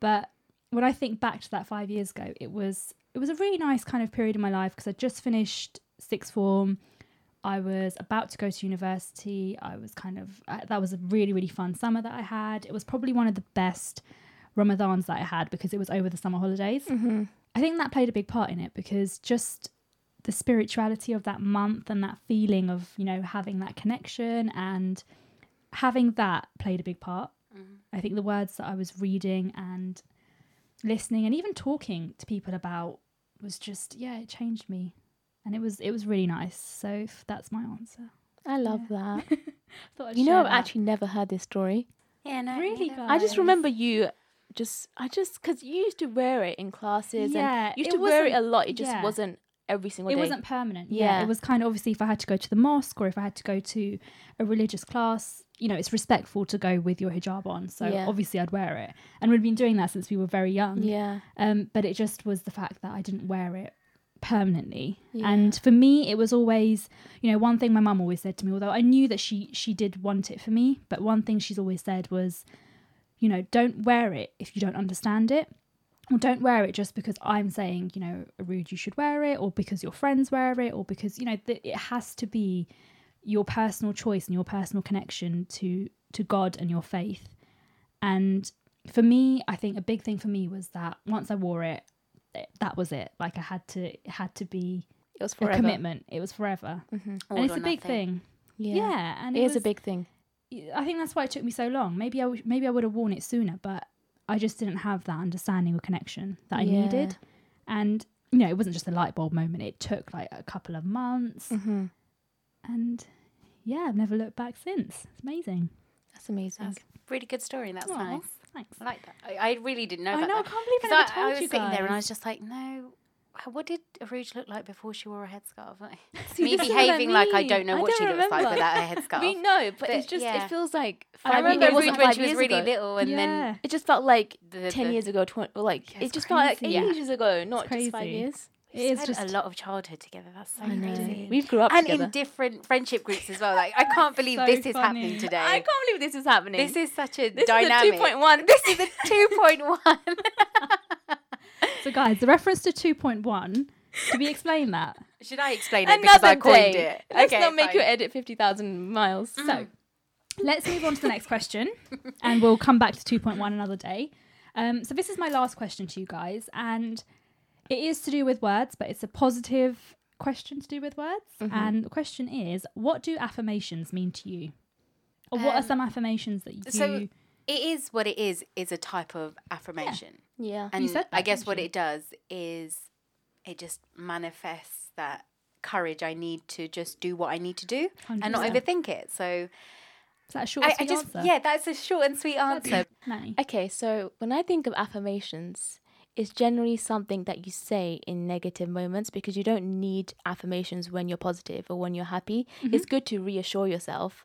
Speaker 1: But when I think back to that five years ago, it was it was a really nice kind of period in my life because I just finished sixth form. I was about to go to university. I was kind of uh, that was a really really fun summer that I had. It was probably one of the best Ramadans that I had because it was over the summer holidays.
Speaker 2: Mm-hmm.
Speaker 1: I think that played a big part in it because just the spirituality of that month and that feeling of, you know, having that connection and having that played a big part. Mm-hmm. I think the words that I was reading and listening and even talking to people about was just yeah, it changed me. And it was it was really nice. So that's my answer.
Speaker 2: I love that.
Speaker 1: Thought I'd
Speaker 2: you know, I've
Speaker 1: that.
Speaker 2: actually never heard this story.
Speaker 3: Yeah, no.
Speaker 1: Really,
Speaker 3: neither.
Speaker 2: I just remember you just, I just, because you used to wear it in classes
Speaker 1: Yeah,
Speaker 2: and you used to wear it a lot. It just
Speaker 1: yeah.
Speaker 2: wasn't every single
Speaker 1: it
Speaker 2: day.
Speaker 1: It wasn't permanent yeah.
Speaker 2: Yeah.
Speaker 1: it was kind of obviously if i had to go to the mosque or if i had to go to a religious class you know it's respectful to go with your hijab on so
Speaker 2: Yeah.
Speaker 1: obviously i'd wear it and we've been doing that since we were very young
Speaker 2: Yeah.
Speaker 1: um but it just was the fact that i didn't wear it permanently
Speaker 2: Yeah.
Speaker 1: and for me it was always you know one thing my mum always said to me although i knew that she she did want it for me but one thing she's always said was you know don't wear it if you don't understand it or don't wear it just because I'm saying, you know, Arooj, you should wear it, or because your friends wear it, or because you know th- it has to be your personal choice and your personal connection to to God and your faith. And for me, I think a big thing for me was that once I wore it, th- that was it. Like I had to, it had to be
Speaker 2: It was
Speaker 1: a commitment. It was forever,
Speaker 2: hmm
Speaker 1: and it's a big
Speaker 3: nothing.
Speaker 1: thing. Yeah, yeah and
Speaker 2: it is a big thing.
Speaker 1: I think that's why it took me so long. Maybe I w- maybe I would have worn it sooner, but I just didn't have that understanding or connection that I
Speaker 2: Yeah.
Speaker 1: needed. And you know, it wasn't just a light bulb moment. It took like a couple of months,
Speaker 2: hmm
Speaker 1: and yeah, I've never looked back since. It's amazing.
Speaker 2: That's amazing.
Speaker 3: That's a really good story. and That's
Speaker 1: Aw,
Speaker 3: nice.
Speaker 1: Thanks.
Speaker 3: I like that. I, I really didn't know
Speaker 1: I
Speaker 3: about
Speaker 1: know. I can't believe I, never
Speaker 3: I,
Speaker 1: told
Speaker 3: I was
Speaker 1: you
Speaker 3: sitting there and I was just like, no. What did Arooj look like before she wore a headscarf?
Speaker 2: See,
Speaker 3: me
Speaker 2: this what I
Speaker 3: behaving like I don't know
Speaker 2: I
Speaker 3: what she
Speaker 2: don't
Speaker 3: looks like
Speaker 2: remember.
Speaker 3: without a headscarf.
Speaker 2: We know, but,
Speaker 3: But
Speaker 2: it's just
Speaker 3: yeah.
Speaker 2: it feels like
Speaker 1: I
Speaker 2: five
Speaker 1: remember
Speaker 2: years, it wasn't
Speaker 3: when she was
Speaker 2: years
Speaker 3: really
Speaker 2: ago.
Speaker 3: little, and then
Speaker 2: It just felt like
Speaker 3: the,
Speaker 2: ten years ago, twenty. Like
Speaker 1: Yeah,
Speaker 2: it just felt like
Speaker 1: crazy.
Speaker 2: ages ago, not just five
Speaker 1: crazy.
Speaker 2: years.
Speaker 1: It is just
Speaker 3: a lot of childhood together. That's so crazy.
Speaker 2: We've grew up
Speaker 3: and
Speaker 2: together.
Speaker 3: in different friendship groups as well. Like I can't believe
Speaker 1: So
Speaker 3: this is
Speaker 1: funny.
Speaker 3: happening today.
Speaker 2: I can't believe this is happening.
Speaker 3: This is such a
Speaker 2: this
Speaker 3: dynamic.
Speaker 2: is a two point one.
Speaker 3: This is a two point one.
Speaker 1: So, guys. The reference to two point one. Did we explain that?
Speaker 3: Should I explain it because
Speaker 2: Another
Speaker 3: I coined
Speaker 2: day.
Speaker 3: it?
Speaker 2: Let's
Speaker 3: okay,
Speaker 2: not make
Speaker 3: fine.
Speaker 2: you edit fifty thousand miles.
Speaker 1: So let's move on to the next question and we'll come back to 2.1 another day. Um, so, this is my last question to you guys, and it is to do with words, but it's a positive question to do with words. And the question is what do affirmations mean to you? Or what are
Speaker 3: Um,
Speaker 1: some affirmations that you.
Speaker 3: so- It is what it is. Is a type of affirmation,
Speaker 2: Yeah.
Speaker 3: And
Speaker 1: said
Speaker 3: I guess what
Speaker 1: you?
Speaker 3: it does is it just manifests that courage I need to just do what I need to do and not overthink it. So
Speaker 1: is that a short
Speaker 3: I,
Speaker 1: and
Speaker 3: I just
Speaker 1: answer?
Speaker 3: yeah, that's a short and sweet answer.
Speaker 1: Mani.
Speaker 2: Okay, so when I think of affirmations, it's generally something that you say in negative moments because you don't need affirmations when you're positive or when you're happy. Mm-hmm. It's good to reassure yourself.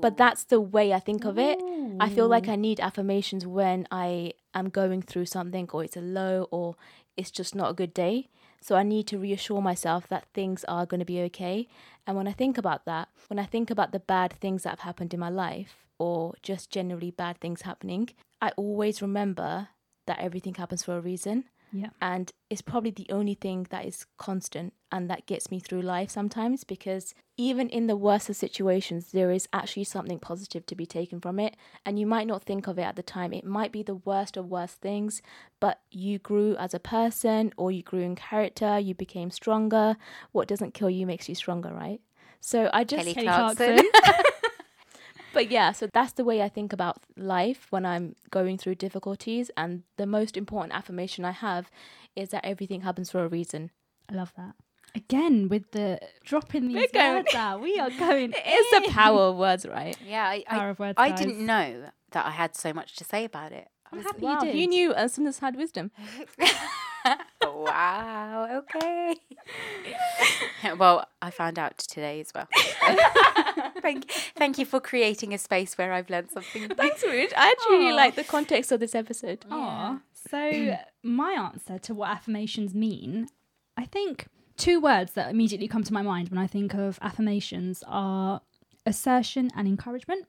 Speaker 2: But that's the way I think of it. I feel like I need affirmations when I am going through something or it's a low or it's just not a good day. So I need to reassure myself that things are going to be okay. And when I think about that, when I think about the bad things that have happened in my life or just generally bad things happening, I always remember that everything happens for a reason.
Speaker 1: Yeah.
Speaker 2: And it's probably the only thing that is constant and that gets me through life sometimes because even in the worst of situations, there is actually something positive to be taken from it. And you might not think of it at the time. It might be the worst of worst things, but you grew as a person or you grew in character, you became stronger. What doesn't kill you makes you stronger, right? So I just
Speaker 3: Kelly
Speaker 1: Kelly
Speaker 3: Clarkson.
Speaker 2: but yeah, so that's the way I think about life when I'm going through difficulties. And the most important affirmation I have is that everything happens for a reason.
Speaker 1: I love that. Again, with the dropping these
Speaker 2: going-
Speaker 1: words out, we are going.
Speaker 2: It's the power of words, right?
Speaker 3: yeah, I,
Speaker 1: Power
Speaker 3: I,
Speaker 1: of words,
Speaker 3: I
Speaker 1: guys.
Speaker 3: didn't know that I had so much to say about it. I
Speaker 1: I'm
Speaker 3: was-
Speaker 1: happy
Speaker 2: Wow,
Speaker 1: you did.
Speaker 2: you knew uh, Sundus had wisdom.
Speaker 3: wow, okay. well, I found out today as well. thank, thank you for creating a space where I've learned something.
Speaker 2: Thanks, Ruth. I actually really like the context of this episode.
Speaker 1: Aw. So, my answer to what affirmations mean, I think two words that immediately come to my mind when I think of affirmations are assertion and encouragement.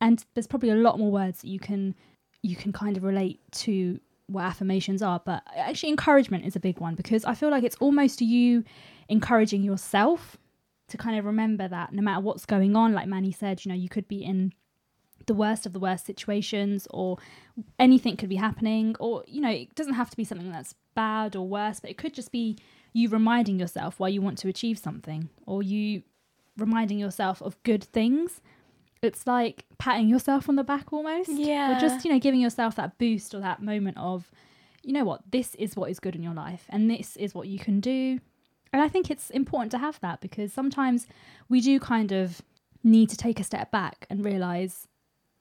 Speaker 1: And there's probably a lot more words that you can you can kind of relate to what affirmations are, but actually encouragement is a big one because I feel like it's almost you encouraging yourself to kind of remember that no matter what's going on, like Mani said, you know, you could be in the worst of the worst situations or anything could be happening or you know it doesn't have to be something that's bad or worse but it could just be you reminding yourself why you want to achieve something or you reminding yourself of good things it's like patting yourself on the back almost
Speaker 2: Yeah.
Speaker 1: or just you know giving yourself that boost or that moment of you know what this is what is good in your life and this is what you can do and i think it's important to have that because sometimes we do kind of need to take a step back and realize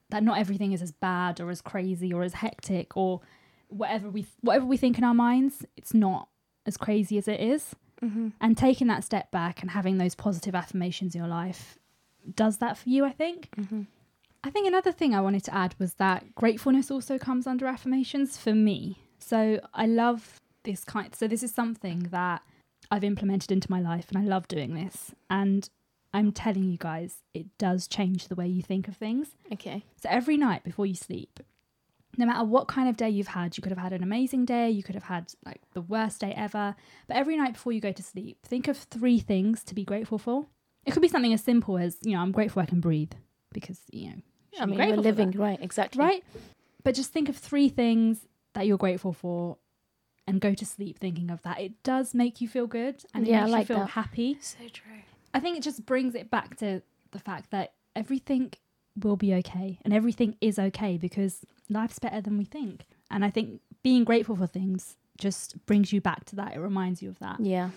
Speaker 1: that not everything is as bad or as crazy or as hectic or whatever we whatever we think in our minds it's not as crazy as it is
Speaker 2: Mm-hmm.
Speaker 1: and taking that step back and having those positive affirmations in your life does that for you i think
Speaker 2: Mm-hmm.
Speaker 1: I think another thing I wanted to add was that gratefulness also comes under affirmations for me. So I love this kind. So this is something that I've implemented into my life, and I love doing this. And I'm telling you guys, it does change the way you think of things.
Speaker 2: Okay.
Speaker 1: So every night before you sleep, no matter what kind of day you've had, you could have had an amazing day, you could have had like the worst day ever. But every night before you go to sleep, think of three things to be grateful for. It could be something as simple as, you know, I'm grateful I can breathe because, you know, should
Speaker 2: I mean, we're
Speaker 1: grateful for
Speaker 2: living, right? Exactly.
Speaker 1: right? But just think of three things that you're grateful for and go to sleep thinking of that. It does make you feel good and it
Speaker 2: Yeah, I
Speaker 1: makes
Speaker 2: like
Speaker 1: you feel
Speaker 2: that.
Speaker 1: happy.
Speaker 3: So true.
Speaker 1: I think it just brings it back to the fact that everything will be okay and everything is okay because life's better than we think. And I think being grateful for things just brings you back to that. It reminds you of that.
Speaker 2: Yeah.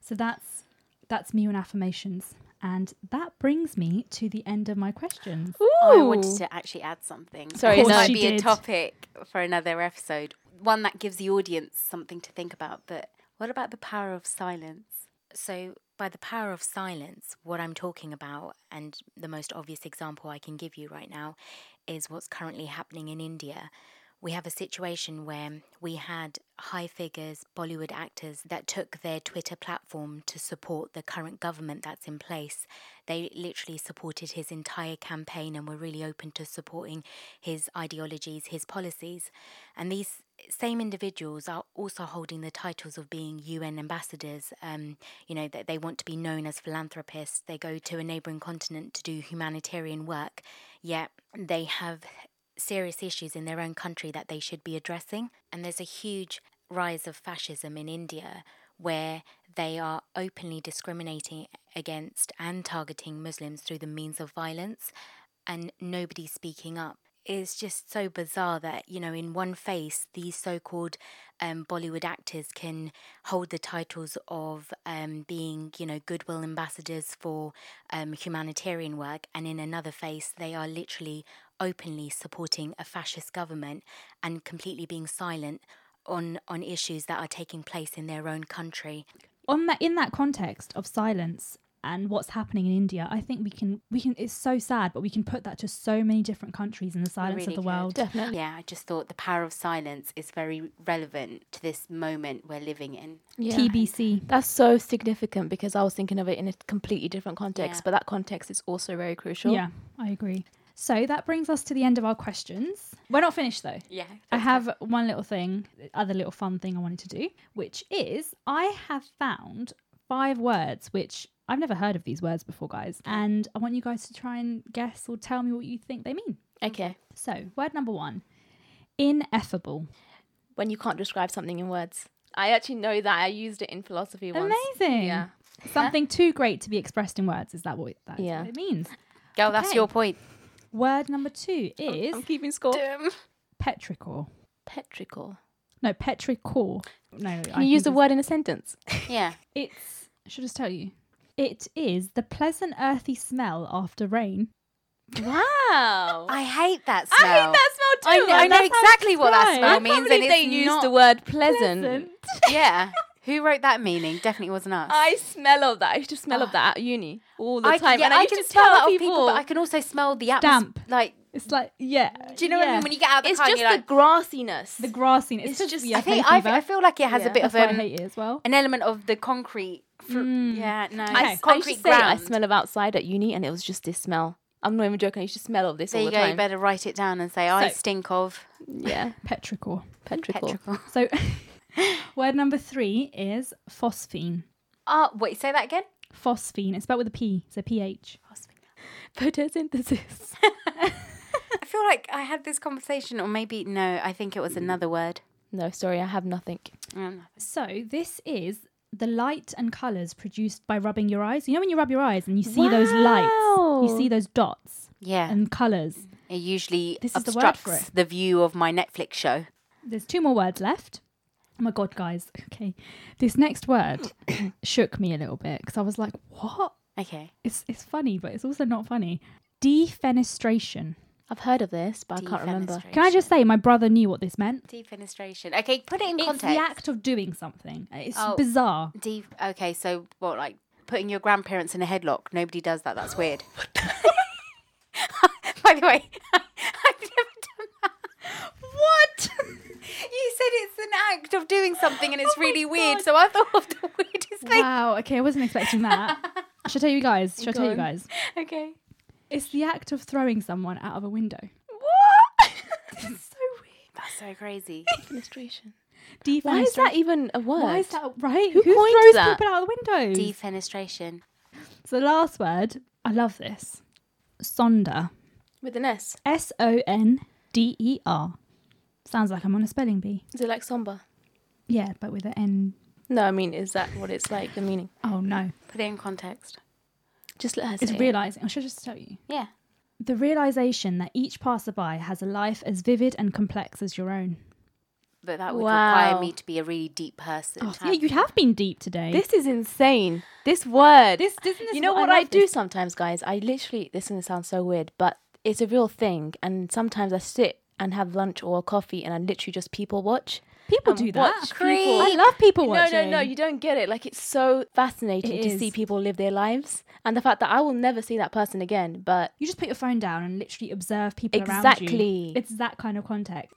Speaker 1: So that's that's me on affirmations. And that brings me to the end of my questions.
Speaker 3: I wanted to actually add something.
Speaker 2: Sorry,
Speaker 3: this might
Speaker 1: She
Speaker 3: be a topic for another episode. One that gives the audience something to think about. But what about the power of silence? So, by the power of silence, what I'm talking about, and the most obvious example I can give you right now, is what's currently happening in India. We have a situation where we had high figures, Bollywood actors, that took their Twitter platform to support the current government that's in place. They literally supported his entire campaign and were really open to supporting his ideologies, his policies. And these same individuals are also holding the titles of being UN ambassadors. Um, you know, that they want to be known as philanthropists. They go to a neighboring continent to do humanitarian work, yet they have serious issues in their own country that they should be addressing. And there's a huge rise of fascism in India where they are openly discriminating against and targeting Muslims through the means of violence, and nobody's speaking up. It's just so bizarre that, you know, in one face, these so called um, Bollywood actors can hold the titles of um, being, you know, goodwill ambassadors for um, humanitarian work, and in another face, they are literally openly supporting a fascist government and completely being silent on on issues that are taking place in their own country.
Speaker 1: On that, in that context of silence and what's happening in India, I think we can we can. It's so sad, but we can put that to so many different countries in the silence
Speaker 3: really
Speaker 1: of the
Speaker 3: could.
Speaker 1: world.
Speaker 2: Definitely.
Speaker 3: Yeah, I just thought the power of silence is very relevant to this moment we're living in.
Speaker 2: Yeah.
Speaker 1: TBC.
Speaker 2: That's so significant because I was thinking of it in a completely different context,
Speaker 3: Yeah.
Speaker 2: but that context is also very crucial.
Speaker 1: Yeah, I agree. So that brings us to the end of our questions. We're not finished though.
Speaker 3: Yeah.
Speaker 1: I have one little thing, other little fun thing I wanted to do, which is I have found five words which I've never heard of these words before, guys, and I want you guys to try and guess or tell me what you think they mean.
Speaker 2: Okay.
Speaker 1: So, word number one ineffable.
Speaker 2: When you can't describe something in words. I actually know that. I used it in philosophy once.
Speaker 1: Amazing.
Speaker 2: Yeah.
Speaker 1: Something too great to be expressed in words. Is that what, that's
Speaker 2: Yeah.
Speaker 1: what it means?
Speaker 3: Girl, that's your point.
Speaker 1: Word number two is
Speaker 2: I'm keeping score.
Speaker 1: petrichor.
Speaker 2: Petrichor.
Speaker 1: No, petrichor. No,
Speaker 2: Can you use the word in a sentence?
Speaker 3: Yeah.
Speaker 1: It's. I should just tell you. It is the pleasant earthy smell after rain.
Speaker 2: Wow.
Speaker 3: I hate that smell.
Speaker 2: I hate that smell
Speaker 3: I
Speaker 2: too.
Speaker 3: know, I know exactly what that smell
Speaker 2: I
Speaker 3: means.
Speaker 2: can't believe
Speaker 3: and
Speaker 2: they
Speaker 3: it's
Speaker 2: used
Speaker 3: not,
Speaker 2: the word pleasant.
Speaker 1: Pleasant.
Speaker 3: Yeah. Who wrote that meaning? Definitely wasn't us.
Speaker 2: I smell of that. I used to smell of that at uni all the
Speaker 3: I,
Speaker 2: time.
Speaker 3: yeah,
Speaker 2: and I,
Speaker 3: I
Speaker 2: used
Speaker 3: can
Speaker 2: to
Speaker 3: smell that of
Speaker 2: people,
Speaker 3: people, but I can also smell the atmosphere.
Speaker 1: Damp.
Speaker 3: Like,
Speaker 1: It's like yeah.
Speaker 3: do you know what I mean? When you get out of the
Speaker 2: it's
Speaker 3: car,
Speaker 2: just
Speaker 3: you're like,
Speaker 2: the grassiness.
Speaker 1: the grassiness. It's,
Speaker 2: It's
Speaker 1: just,
Speaker 2: just-
Speaker 1: yeah,
Speaker 3: I think I. I feel like it has
Speaker 2: Yeah.
Speaker 3: a bit
Speaker 1: That's
Speaker 3: of
Speaker 1: why I
Speaker 3: um,
Speaker 1: hate it as well.
Speaker 3: an element of the concrete. Fr-
Speaker 1: Mm.
Speaker 3: Yeah, no,
Speaker 1: Okay.
Speaker 2: I, I used
Speaker 3: concrete
Speaker 2: say I
Speaker 3: ground.
Speaker 2: smell of outside at uni, and it was just this smell. I'm not even joking. I used to smell of this
Speaker 3: There
Speaker 2: all
Speaker 3: you
Speaker 2: the
Speaker 3: go. You better write it down and say, I stink of
Speaker 2: Yeah,
Speaker 1: Petrichor.
Speaker 2: petrichor.
Speaker 3: petrichor.
Speaker 1: So, word number three is phosphene.
Speaker 3: Oh, wait, say that again.
Speaker 1: Phosphene. It's spelled with a P. So PH. Phosphene.
Speaker 2: Photosynthesis.
Speaker 3: I feel like I had this conversation, or maybe, no, I think it was another word.
Speaker 2: no, sorry, I have nothing.
Speaker 3: Um,
Speaker 1: So this is the light and colours produced by rubbing your eyes. You know when you rub your eyes and you see those lights, you see those dots
Speaker 3: yeah.
Speaker 1: and colours.
Speaker 3: it usually
Speaker 1: This is the word for
Speaker 3: obstructs
Speaker 1: it.
Speaker 3: the view of my Netflix show.
Speaker 1: There's two more words left. Oh my god, guys. Okay, this next word shook me a little bit because I was like, "What?"
Speaker 3: Okay.
Speaker 1: It's it's funny, but it's also not funny. Defenestration.
Speaker 2: I've heard of this, but I can't remember.
Speaker 1: Can I just say, my brother knew what this meant.
Speaker 3: Defenestration. Okay, put it in
Speaker 1: It's
Speaker 3: context.
Speaker 1: It's the act of doing something. It's
Speaker 3: Oh.
Speaker 1: bizarre.
Speaker 3: De- okay, so what, like putting your grandparents in a headlock? Nobody does that. That's weird. By the way, I've never done that. What? you said it's an act of doing something and it's
Speaker 1: Oh my
Speaker 3: really weird. So I thought of the weirdest thing.
Speaker 1: Wow. Okay, I wasn't expecting that. Should I tell you guys? Should I
Speaker 2: Go
Speaker 1: tell you guys?
Speaker 3: Okay.
Speaker 1: It's the act of throwing someone out of a window.
Speaker 2: What?
Speaker 1: It's so weird.
Speaker 3: That's so crazy.
Speaker 2: Defenestration.
Speaker 1: Defenestration.
Speaker 2: Why is that even a word?
Speaker 1: Why is that right?
Speaker 2: Who
Speaker 1: Who,
Speaker 2: coined
Speaker 1: throws
Speaker 2: that?
Speaker 1: people out of the windows?
Speaker 3: Defenestration.
Speaker 1: so the last word, I love this. Sonder.
Speaker 2: With an S.
Speaker 1: S O N D E R. Sounds like I'm on a spelling bee.
Speaker 2: Is it like somber?
Speaker 1: Yeah, but with an N.
Speaker 2: No, I mean, is that what it's like, the meaning?
Speaker 1: Oh no.
Speaker 3: Put it in context.
Speaker 2: Just let her say
Speaker 1: It's realizing. I should just tell you.
Speaker 3: Yeah.
Speaker 1: The realization that each passerby has a life as vivid and complex as your own.
Speaker 3: But that would
Speaker 2: Wow.
Speaker 3: require me to be a really deep person.
Speaker 1: Oh, yeah, you have been deep today.
Speaker 2: This is insane. This word.
Speaker 1: this, isn't this
Speaker 2: you know
Speaker 1: what
Speaker 2: what
Speaker 1: I,
Speaker 2: I,
Speaker 1: love
Speaker 2: do
Speaker 1: this-
Speaker 2: sometimes, guys? I literally, this is going to sound so weird, but it's a real thing. And sometimes I sit and have lunch or coffee and I literally just people watch.
Speaker 1: People do that.
Speaker 2: watch people-
Speaker 1: I love people
Speaker 2: No,
Speaker 1: watching.
Speaker 2: no, no, no, you don't get it. Like, it's so fascinating
Speaker 1: It
Speaker 2: to see people live their lives. And the fact that I will never see that person again, but
Speaker 1: You just put your phone down and literally observe people around
Speaker 2: Exactly.
Speaker 1: It's that kind of context.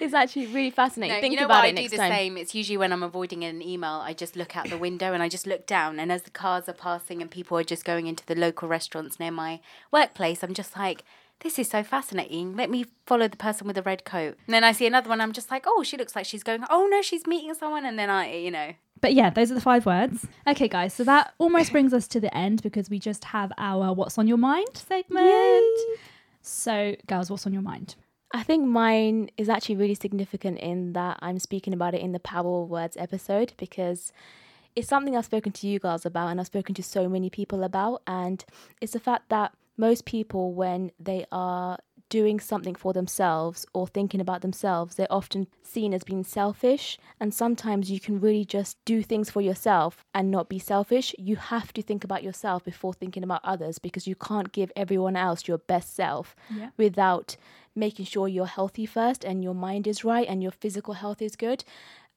Speaker 2: it's actually really fascinating.
Speaker 3: No,
Speaker 2: Think
Speaker 3: you know
Speaker 2: about
Speaker 3: what?
Speaker 2: it
Speaker 3: I do
Speaker 2: next
Speaker 3: the
Speaker 2: time.
Speaker 3: same. It's usually when I'm avoiding an email, I just look out the window and I just look down. And as the cars are passing and people are just going into the local restaurants near my workplace, I'm just like, this is so fascinating. Let me follow the person with the red coat. And then I see another one. I'm just like, oh, she looks like she's going. Oh no, she's meeting someone. And then I, you know,
Speaker 1: But yeah, those are the five words. Okay, guys, so that almost brings us to the end because we just have our What's on Your Mind segment. Yay. So, girls, what's on your mind?
Speaker 2: I think mine is actually really significant in that I'm speaking about it in the Power of Words episode because it's something I've spoken to you girls about and I've spoken to so many people about. And it's the fact that most people, when they are doing something for themselves or thinking about themselves, they're often seen as being selfish. And sometimes you can really just do things for yourself and not be selfish. You have to think about yourself before thinking about others because you can't give everyone else your best self
Speaker 1: Yeah.
Speaker 2: without making sure you're healthy first and your mind is right and your physical health is good.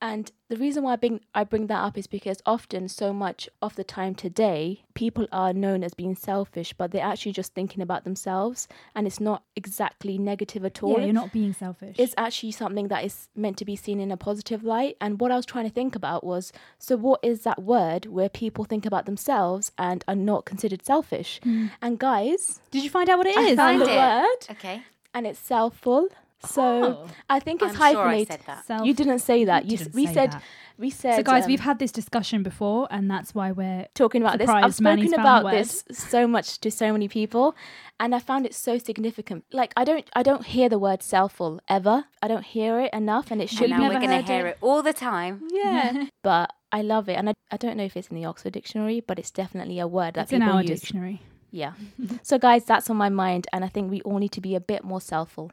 Speaker 2: And the reason why I bring I bring that up is because often, so much of the time today, people are known as being selfish, but they're actually just thinking about themselves, and it's not exactly negative at all.
Speaker 1: Yeah, you're not being selfish.
Speaker 2: It's actually something that is meant to be seen in a positive light. And what I was trying to think about was so, what is that word where people think about themselves and are not considered selfish? Mm. And guys,
Speaker 1: Did you find out what it is?
Speaker 3: I
Speaker 1: is?
Speaker 3: found
Speaker 2: the
Speaker 3: it.
Speaker 2: word,
Speaker 3: Okay.
Speaker 2: And it's selfful. So
Speaker 1: Oh.
Speaker 2: I think it's
Speaker 3: I'm sure I
Speaker 2: hyphenated.
Speaker 3: said that.
Speaker 1: Self-
Speaker 2: You didn't say that. You, s-
Speaker 1: didn't
Speaker 2: we
Speaker 1: say
Speaker 2: said
Speaker 1: that.
Speaker 2: we said.
Speaker 1: So, guys,
Speaker 2: um,
Speaker 1: we've had this discussion before, and that's why we're
Speaker 2: talking about this. I've
Speaker 1: surprised Mani's
Speaker 2: spoken about this so much to so many people, and I found it so significant. Like I don't, I don't hear the word selfful ever. I don't hear it enough, and it should
Speaker 3: And now
Speaker 2: be.
Speaker 1: never
Speaker 3: we're going to hear
Speaker 1: it?
Speaker 3: it all the time.
Speaker 2: Yeah, but I love it, and I, I don't know if it's in the Oxford Dictionary, but it's definitely a word that
Speaker 1: it's in
Speaker 2: people
Speaker 1: our
Speaker 2: use.
Speaker 1: dictionary.
Speaker 2: Yeah. so, guys, that's on my mind, and I think we all need to be a bit more selfful.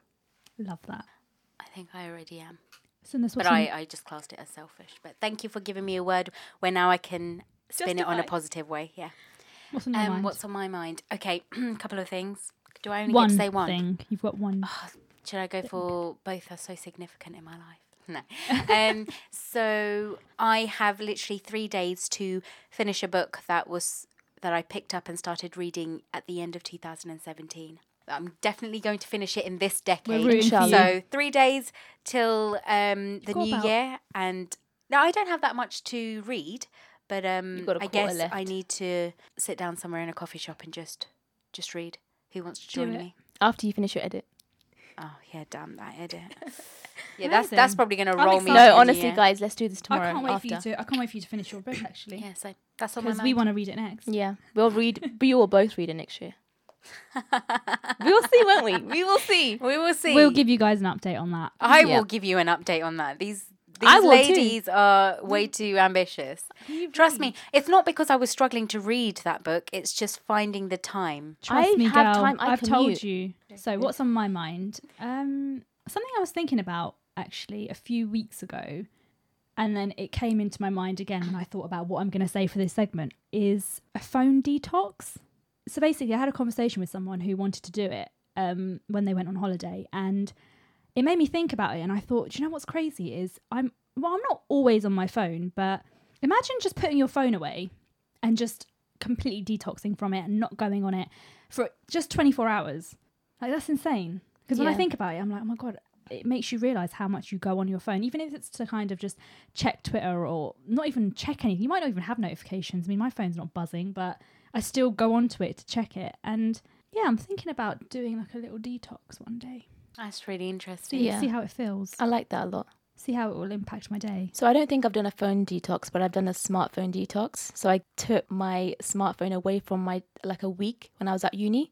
Speaker 1: Love that.
Speaker 3: I think I already am.
Speaker 1: So this
Speaker 3: But I, I just classed it as selfish. But thank you for giving me a word where now I can spin it on a positive way. Yeah.
Speaker 1: what's on your
Speaker 3: Um,
Speaker 1: mind?
Speaker 3: what's on my mind? Okay, a couple of things. Do I only
Speaker 1: one
Speaker 3: get to say one?
Speaker 1: thing? You've got one.
Speaker 3: Should I go for both are so significant in my life? No. um, so I have literally three days to finish a book that was that I picked up and started reading at the end of 2017. I'm definitely going to finish it in this decade.
Speaker 1: rooting
Speaker 2: for you.
Speaker 3: So three days till um, the new
Speaker 1: about-
Speaker 3: year, and now I don't have that much to read, but um, I guess
Speaker 2: left.
Speaker 3: I need to sit down somewhere in a coffee shop and just just read. Who wants to join me?
Speaker 2: After you finish your edit.
Speaker 3: Oh yeah, damn that edit. yeah, that's that's probably gonna
Speaker 1: I'm
Speaker 3: roll me.
Speaker 1: excited.
Speaker 3: into
Speaker 2: No, honestly,
Speaker 3: year.
Speaker 2: guys, let's do this
Speaker 1: I
Speaker 2: tomorrow.
Speaker 1: can't wait
Speaker 2: after.
Speaker 1: for you to. I can't wait for you to finish your book actually,
Speaker 3: Yeah, so that's on my
Speaker 1: because
Speaker 3: mind.
Speaker 1: we want to read it next.
Speaker 2: Yeah, we'll read. we will both read it next year. we will see, won't we? We will see.
Speaker 3: we will see.
Speaker 1: We'll give you guys an update on that.
Speaker 3: I
Speaker 2: Yeah.
Speaker 3: will give you an update on that. These these
Speaker 2: I will too.
Speaker 3: ladies are way too ambitious. Trust me, it's not because I was struggling to read that book. It's just finding the time.
Speaker 1: Trust
Speaker 2: I
Speaker 1: me,
Speaker 2: have
Speaker 1: girl.
Speaker 2: time, I
Speaker 1: I've told
Speaker 2: commute.
Speaker 1: you. So, what's on my mind? Um, something I was thinking about actually a few weeks ago, and then it came into my mind again when I thought about what I'm going to say for this segment is a phone detox. So basically, I had a conversation with someone who wanted to do it um, when they went on holiday, and it made me think about it. And I thought, you know what's crazy is I'm well, I'm not always on my phone, but imagine just putting your phone away and just completely detoxing from it and not going on it for just 24 hours. Like that's insane. Because when I think about it, I'm like, oh my god, it makes you realize how much you go on your phone, even if it's to kind of just check Twitter or not even check anything. You might not even have notifications. I mean, my phone's not buzzing, but I still go onto it to check it. And yeah, I'm thinking about doing like a little detox one day.
Speaker 3: That's really
Speaker 1: See,
Speaker 3: interesting.
Speaker 2: Yeah.
Speaker 1: see how it feels.
Speaker 2: I like that a lot.
Speaker 1: See how it will impact my day.
Speaker 2: So I don't think I've done a phone detox, but I've done a smartphone detox. So I took my smartphone away from my like a week when I was at uni,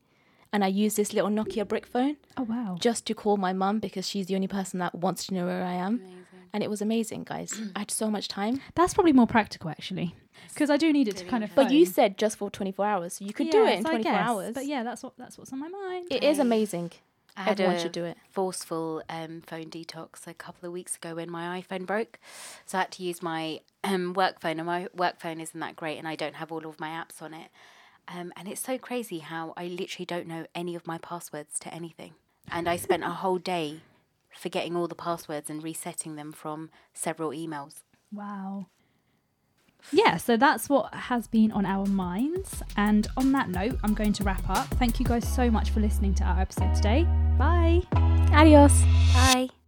Speaker 2: and I used this little Nokia brick phone
Speaker 1: Oh wow.
Speaker 2: just to call my mum because she's the only person that wants to know where I am.
Speaker 3: Amazing.
Speaker 2: And it was amazing, guys. I had so much time.
Speaker 1: That's probably more practical actually, because I do need it to kind of.
Speaker 2: But you said just for 24 hours. So you could do it in 24 hours.
Speaker 1: But yeah, that's what that's what's on my mind.
Speaker 2: It is amazing.
Speaker 3: I had
Speaker 2: Everyone
Speaker 3: a
Speaker 2: should do it.
Speaker 3: forceful um, phone detox a couple of weeks ago when my iPhone broke. So I had to use my um, work phone, and my work phone isn't that great, and I don't have all of my apps on it. Um, and it's so crazy how I literally don't know any of my passwords to anything. And I spent a whole day forgetting all the passwords and resetting them from several emails.
Speaker 1: Wow. Yeah, so that's what has been on our minds. And on that note, I'm going to wrap up. Thank you guys so much for listening to our episode today. Bye.
Speaker 2: Adios.
Speaker 3: Bye.